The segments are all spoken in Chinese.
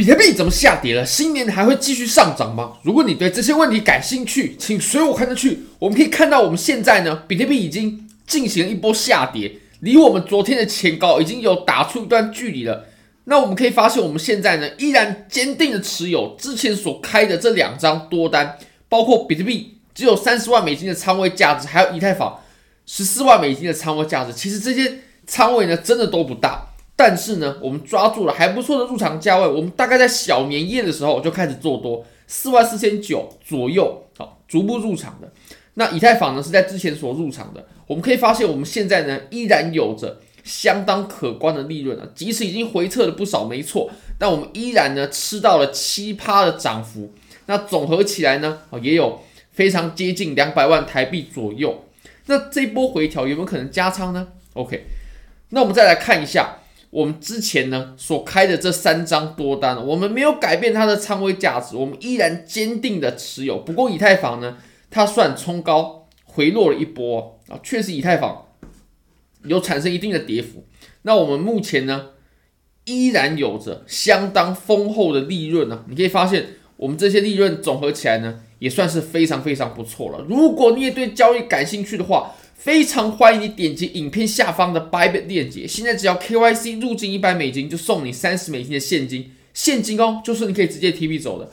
比特币怎么下跌了？新年还会继续上涨吗？如果你对这些问题感兴趣，请随我看下去。我们可以看到，我们现在呢，比特币已经进行了一波下跌，离我们昨天的前高已经有打出一段距离了。那我们可以发现，我们现在呢，依然坚定的持有之前所开的这两张多单，包括比特币只有三十万美金的仓位价值，还有以太坊十四万美金的仓位价值。其实这些仓位呢，真的都不大。但是呢，我们抓住了还不错的入场价位，我们大概在小年夜的时候就开始做多，四万四千九左右，好，逐步入场的。那以太坊呢是在之前所入场的，我们可以发现我们现在呢依然有着相当可观的利润啊，即使已经回撤了不少，没错，但我们依然呢吃到了七趴的涨幅，那总合起来呢，也有非常接近两百万台币左右。那这一波回调有没有可能加仓呢？OK，那我们再来看一下。我们之前呢所开的这三张多单，我们没有改变它的仓位价值，我们依然坚定的持有。不过以太坊呢，它算冲高回落了一波啊，确实以太坊有产生一定的跌幅。那我们目前呢，依然有着相当丰厚的利润呢。你可以发现，我们这些利润总合起来呢，也算是非常非常不错了。如果你也对交易感兴趣的话，非常欢迎你点击影片下方的 Bybit 链接，现在只要 KYC 入金一百美金，就送你三十美金的现金，现金哦，就是你可以直接提币走的。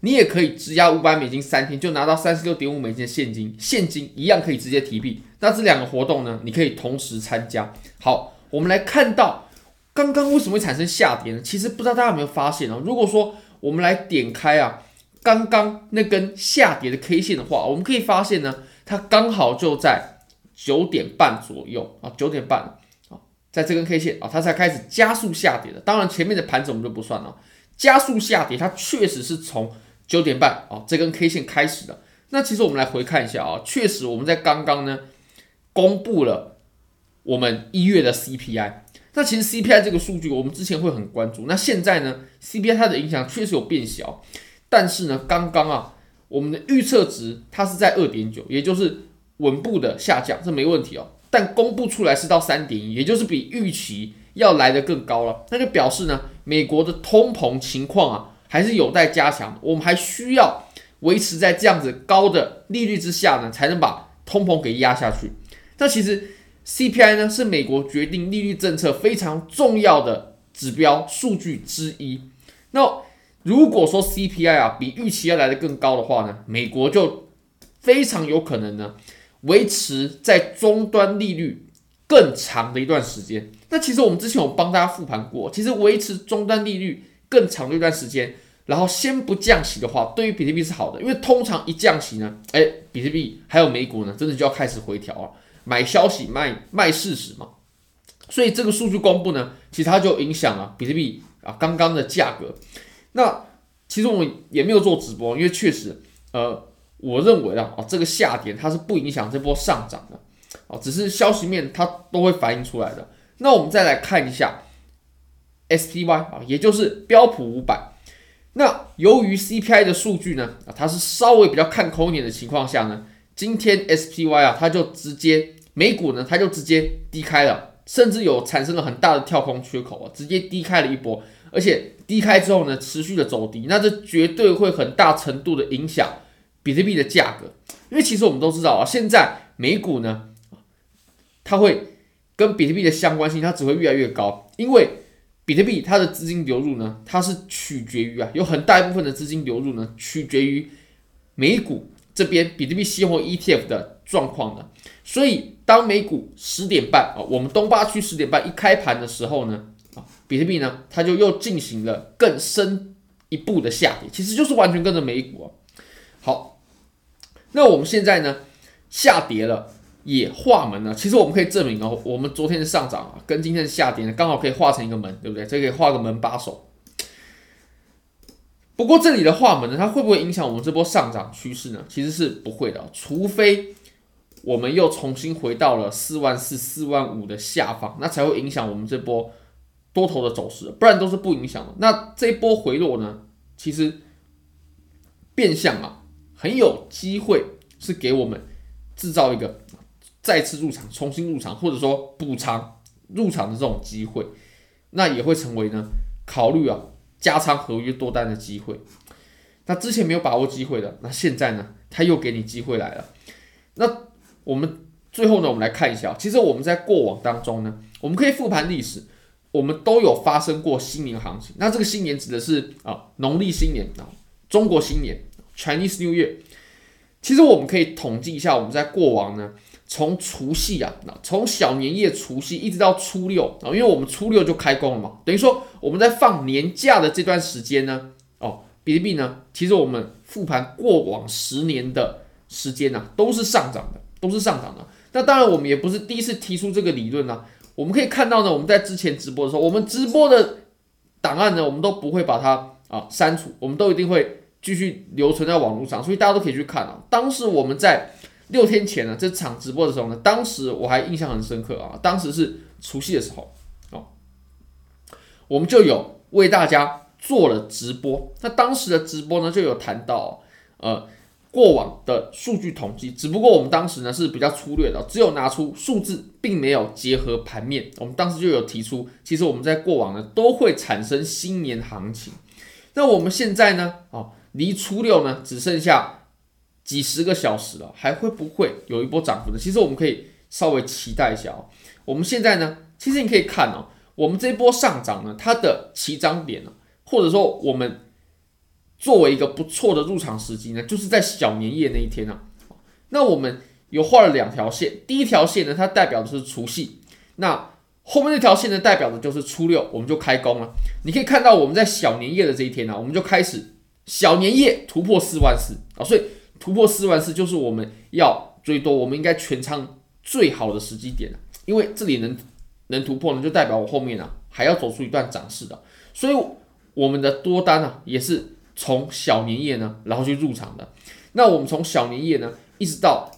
你也可以质押五百美金三天，就拿到三十六点五美金的现金，现金一样可以直接提币。那这两个活动呢，你可以同时参加。好，我们来看到刚刚为什么会产生下跌呢？其实不知道大家有没有发现哦，如果说我们来点开啊，刚刚那根下跌的 K 线的话，我们可以发现呢，它刚好就在。九点半左右啊，九点半啊，在这根 K 线啊，它才开始加速下跌的。当然，前面的盘子我们就不算了。加速下跌，它确实是从九点半啊这根 K 线开始的。那其实我们来回看一下啊，确实我们在刚刚呢公布了我们一月的 CPI。那其实 CPI 这个数据我们之前会很关注。那现在呢，CPI 它的影响确实有变小，但是呢，刚刚啊我们的预测值它是在二点九，也就是。稳步的下降，这没问题哦。但公布出来是到三点一，也就是比预期要来得更高了。那就表示呢，美国的通膨情况啊，还是有待加强。我们还需要维持在这样子高的利率之下呢，才能把通膨给压下去。那其实 CPI 呢，是美国决定利率政策非常重要的指标数据之一。那如果说 CPI 啊比预期要来得更高的话呢，美国就非常有可能呢。维持在终端利率更长的一段时间。那其实我们之前有帮大家复盘过，其实维持终端利率更长的一段时间，然后先不降息的话，对于比特币是好的，因为通常一降息呢，哎，比特币还有美股呢，真的就要开始回调了，买消息卖卖事实嘛。所以这个数据公布呢，其实它就影响了比特币啊刚刚的价格。那其实我们也没有做直播，因为确实，呃。我认为啊，这个下跌它是不影响这波上涨的，哦，只是消息面它都会反映出来的。那我们再来看一下 SPY 啊，也就是标普五百。那由于 CPI 的数据呢，啊，它是稍微比较看空一点的情况下呢，今天 SPY 啊，它就直接美股呢，它就直接低开了，甚至有产生了很大的跳空缺口啊，直接低开了一波，而且低开之后呢，持续的走低，那这绝对会很大程度的影响。比特币的价格，因为其实我们都知道啊，现在美股呢，它会跟比特币的相关性，它只会越来越高，因为比特币它的资金流入呢，它是取决于啊，有很大一部分的资金流入呢，取决于美股这边比特币现货 ETF 的状况的，所以当美股十点半啊，我们东八区十点半一开盘的时候呢，啊，比特币呢，它就又进行了更深一步的下跌，其实就是完全跟着美股啊，好。那我们现在呢，下跌了也画门了。其实我们可以证明哦，我们昨天的上涨啊，跟今天的下跌呢，刚好可以画成一个门，对不对？这可以画个门把手。不过这里的画门呢，它会不会影响我们这波上涨趋势呢？其实是不会的，除非我们又重新回到了四万四、四万五的下方，那才会影响我们这波多头的走势，不然都是不影响的。那这一波回落呢，其实变相啊。很有机会是给我们制造一个再次入场、重新入场，或者说补偿入场的这种机会，那也会成为呢考虑啊加仓合约多单的机会。那之前没有把握机会的，那现在呢，他又给你机会来了。那我们最后呢，我们来看一下，其实我们在过往当中呢，我们可以复盘历史，我们都有发生过新年行情。那这个新年指的是啊，农历新年啊，中国新年 （Chinese New Year）。其实我们可以统计一下，我们在过往呢，从除夕啊，从小年夜除夕一直到初六啊，因为我们初六就开工了嘛，等于说我们在放年假的这段时间呢，哦，比特币呢，其实我们复盘过往十年的时间呢，都是上涨的，都是上涨的。那当然，我们也不是第一次提出这个理论呢。我们可以看到呢，我们在之前直播的时候，我们直播的档案呢，我们都不会把它啊删除，我们都一定会。继续留存在网络上，所以大家都可以去看啊。当时我们在六天前呢，这场直播的时候呢，当时我还印象很深刻啊。当时是除夕的时候哦，我们就有为大家做了直播。那当时的直播呢，就有谈到呃过往的数据统计，只不过我们当时呢是比较粗略的，只有拿出数字，并没有结合盘面。我们当时就有提出，其实我们在过往呢都会产生新年行情。那我们现在呢，哦。离初六呢，只剩下几十个小时了，还会不会有一波涨幅呢？其实我们可以稍微期待一下哦。我们现在呢，其实你可以看哦，我们这一波上涨呢，它的起涨点呢，或者说我们作为一个不错的入场时机呢，就是在小年夜那一天啊。那我们有画了两条线，第一条线呢，它代表的是除夕，那后面那条线呢，代表的就是初六，我们就开工了。你可以看到我们在小年夜的这一天呢，我们就开始。小年夜突破四万四啊，所以突破四万四就是我们要最多，我们应该全仓最好的时机点，因为这里能能突破呢，就代表我后面啊还要走出一段涨势的，所以我们的多单呢也是从小年夜呢然后去入场的。那我们从小年夜呢一直到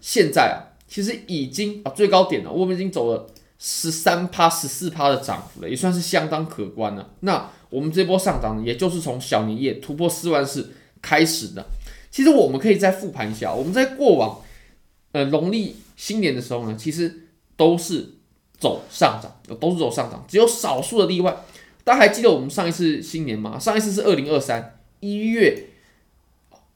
现在啊，其实已经啊最高点了，我们已经走了十三趴、十四趴的涨幅了，也算是相当可观了。那我们这波上涨，也就是从小年夜突破四万四开始的。其实我们可以再复盘一下，我们在过往呃农历新年的时候呢，其实都是走上涨，都是走上涨，只有少数的例外。大家还记得我们上一次新年吗？上一次是二零二三一月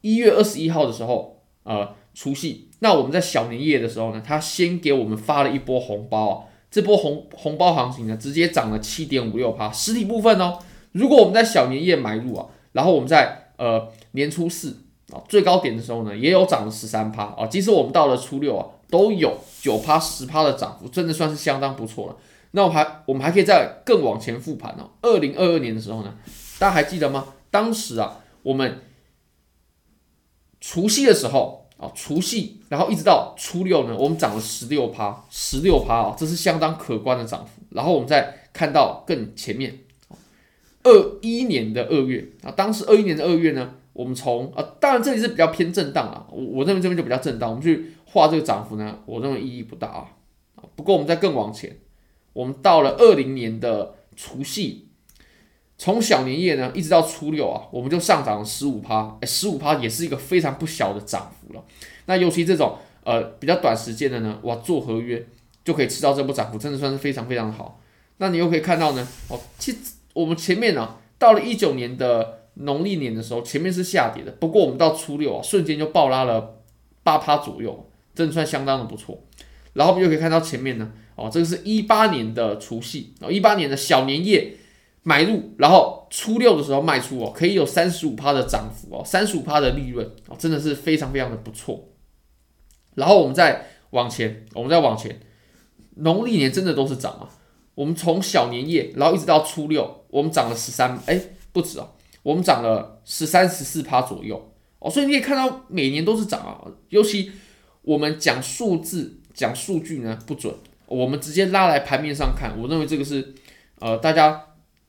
一月二十一号的时候，呃除夕。那我们在小年夜的时候呢，他先给我们发了一波红包啊，这波红红包行情呢，直接涨了七点五六趴，实体部分哦。如果我们在小年夜买入啊，然后我们在呃年初四啊最高点的时候呢，也有涨了十三趴啊，即使我们到了初六啊，都有九趴十趴的涨幅，真的算是相当不错了。那我还我们还可以再更往前复盘哦，二零二二年的时候呢，大家还记得吗？当时啊，我们除夕的时候啊，除夕然后一直到初六呢，我们涨了十六趴，十六趴啊，这是相当可观的涨幅。然后我们再看到更前面。二一年的二月啊，当时二一年的二月呢，我们从啊，当然这里是比较偏震荡啊，我我认为这边就比较震荡，我们去画这个涨幅呢，我认为意义不大啊。不过我们再更往前，我们到了二零年的除夕，从小年夜呢一直到初六啊，我们就上涨了十五趴，哎，十五趴也是一个非常不小的涨幅了。那尤其这种呃比较短时间的呢，哇，做合约就可以吃到这波涨幅，真的算是非常非常好。那你又可以看到呢，哦，其实。我们前面呢、到了一九年的农历年的时候，前面是下跌的。不过我们到初六啊，瞬间就暴拉了八趴左右，真的算相当的不错。然后我们又可以看到前面呢，哦，这个是一八年的除夕，哦，一八年的小年夜买入，然后初六的时候卖出哦，可以有三十五趴的涨幅哦，三十五趴的利润哦，真的是非常非常的不错。然后我们再往前，我们再往前，农历年真的都是涨啊。我们从小年夜，然后一直到初六，我们涨了十三，哎，不止啊，我们涨了十三、十四趴左右哦，所以你可以看到每年都是涨啊。尤其我们讲数字、讲数据呢不准，我们直接拉来盘面上看，我认为这个是呃大家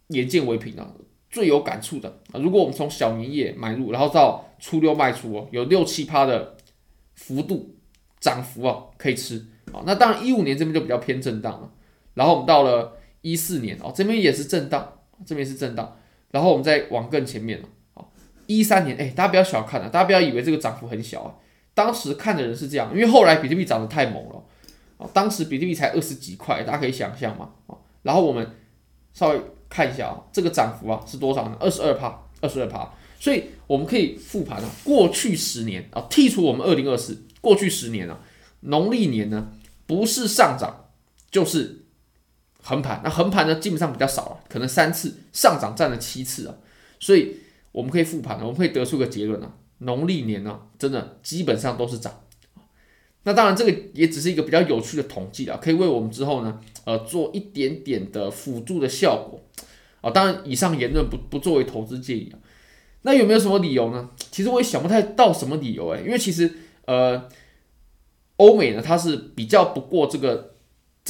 眼见为凭啊，最有感触的啊。如果我们从小年夜买入，然后到初六卖出哦，有六七趴的幅度涨幅啊，可以吃啊。那当然一五年这边就比较偏震荡了。然后我们到了一四年哦，这边也是震荡，这边是震荡。然后我们再往更前面了，好，一三年，哎，大家不要小看了，大家不要以为这个涨幅很小啊。当时看的人是这样，因为后来比特币涨得太猛了，啊当时比特币才二十几块，大家可以想象嘛，啊然后我们稍微看一下啊，这个涨幅啊是多少呢？二十二趴，二十二趴。所以我们可以复盘啊，过去十年啊，剔除我们二零二四，过去十年啊，农历年呢不是上涨就是横盘。那横盘呢基本上比较少了，可能三次上涨占了七次啊。所以我们可以复盘，我们可以得出个结论啊，农历年呢真的基本上都是涨。那当然，这个也只是一个比较有趣的统计啊，可以为我们之后呢，呃，做一点点的辅助的效果啊。当然，以上言论不不作为投资建议啊。那有没有什么理由呢？其实我也想不太到什么理由哎，因为其实呃，欧美呢，它是比较不过这个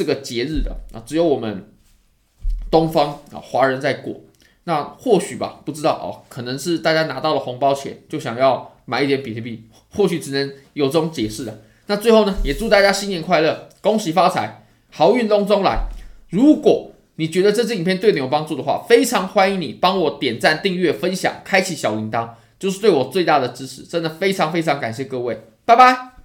这个节日的啊，只有我们东方啊华人在过。那或许吧，不知道哦，可能是大家拿到了红包钱，就想要买一点比特币，或许只能有这种解释的。那最后呢，也祝大家新年快乐，恭喜发财，好运隆中来。如果你觉得这支影片对你有帮助的话，非常欢迎你帮我点赞、订阅、分享、开启小铃铛，就是对我最大的支持。真的非常非常感谢各位，拜拜。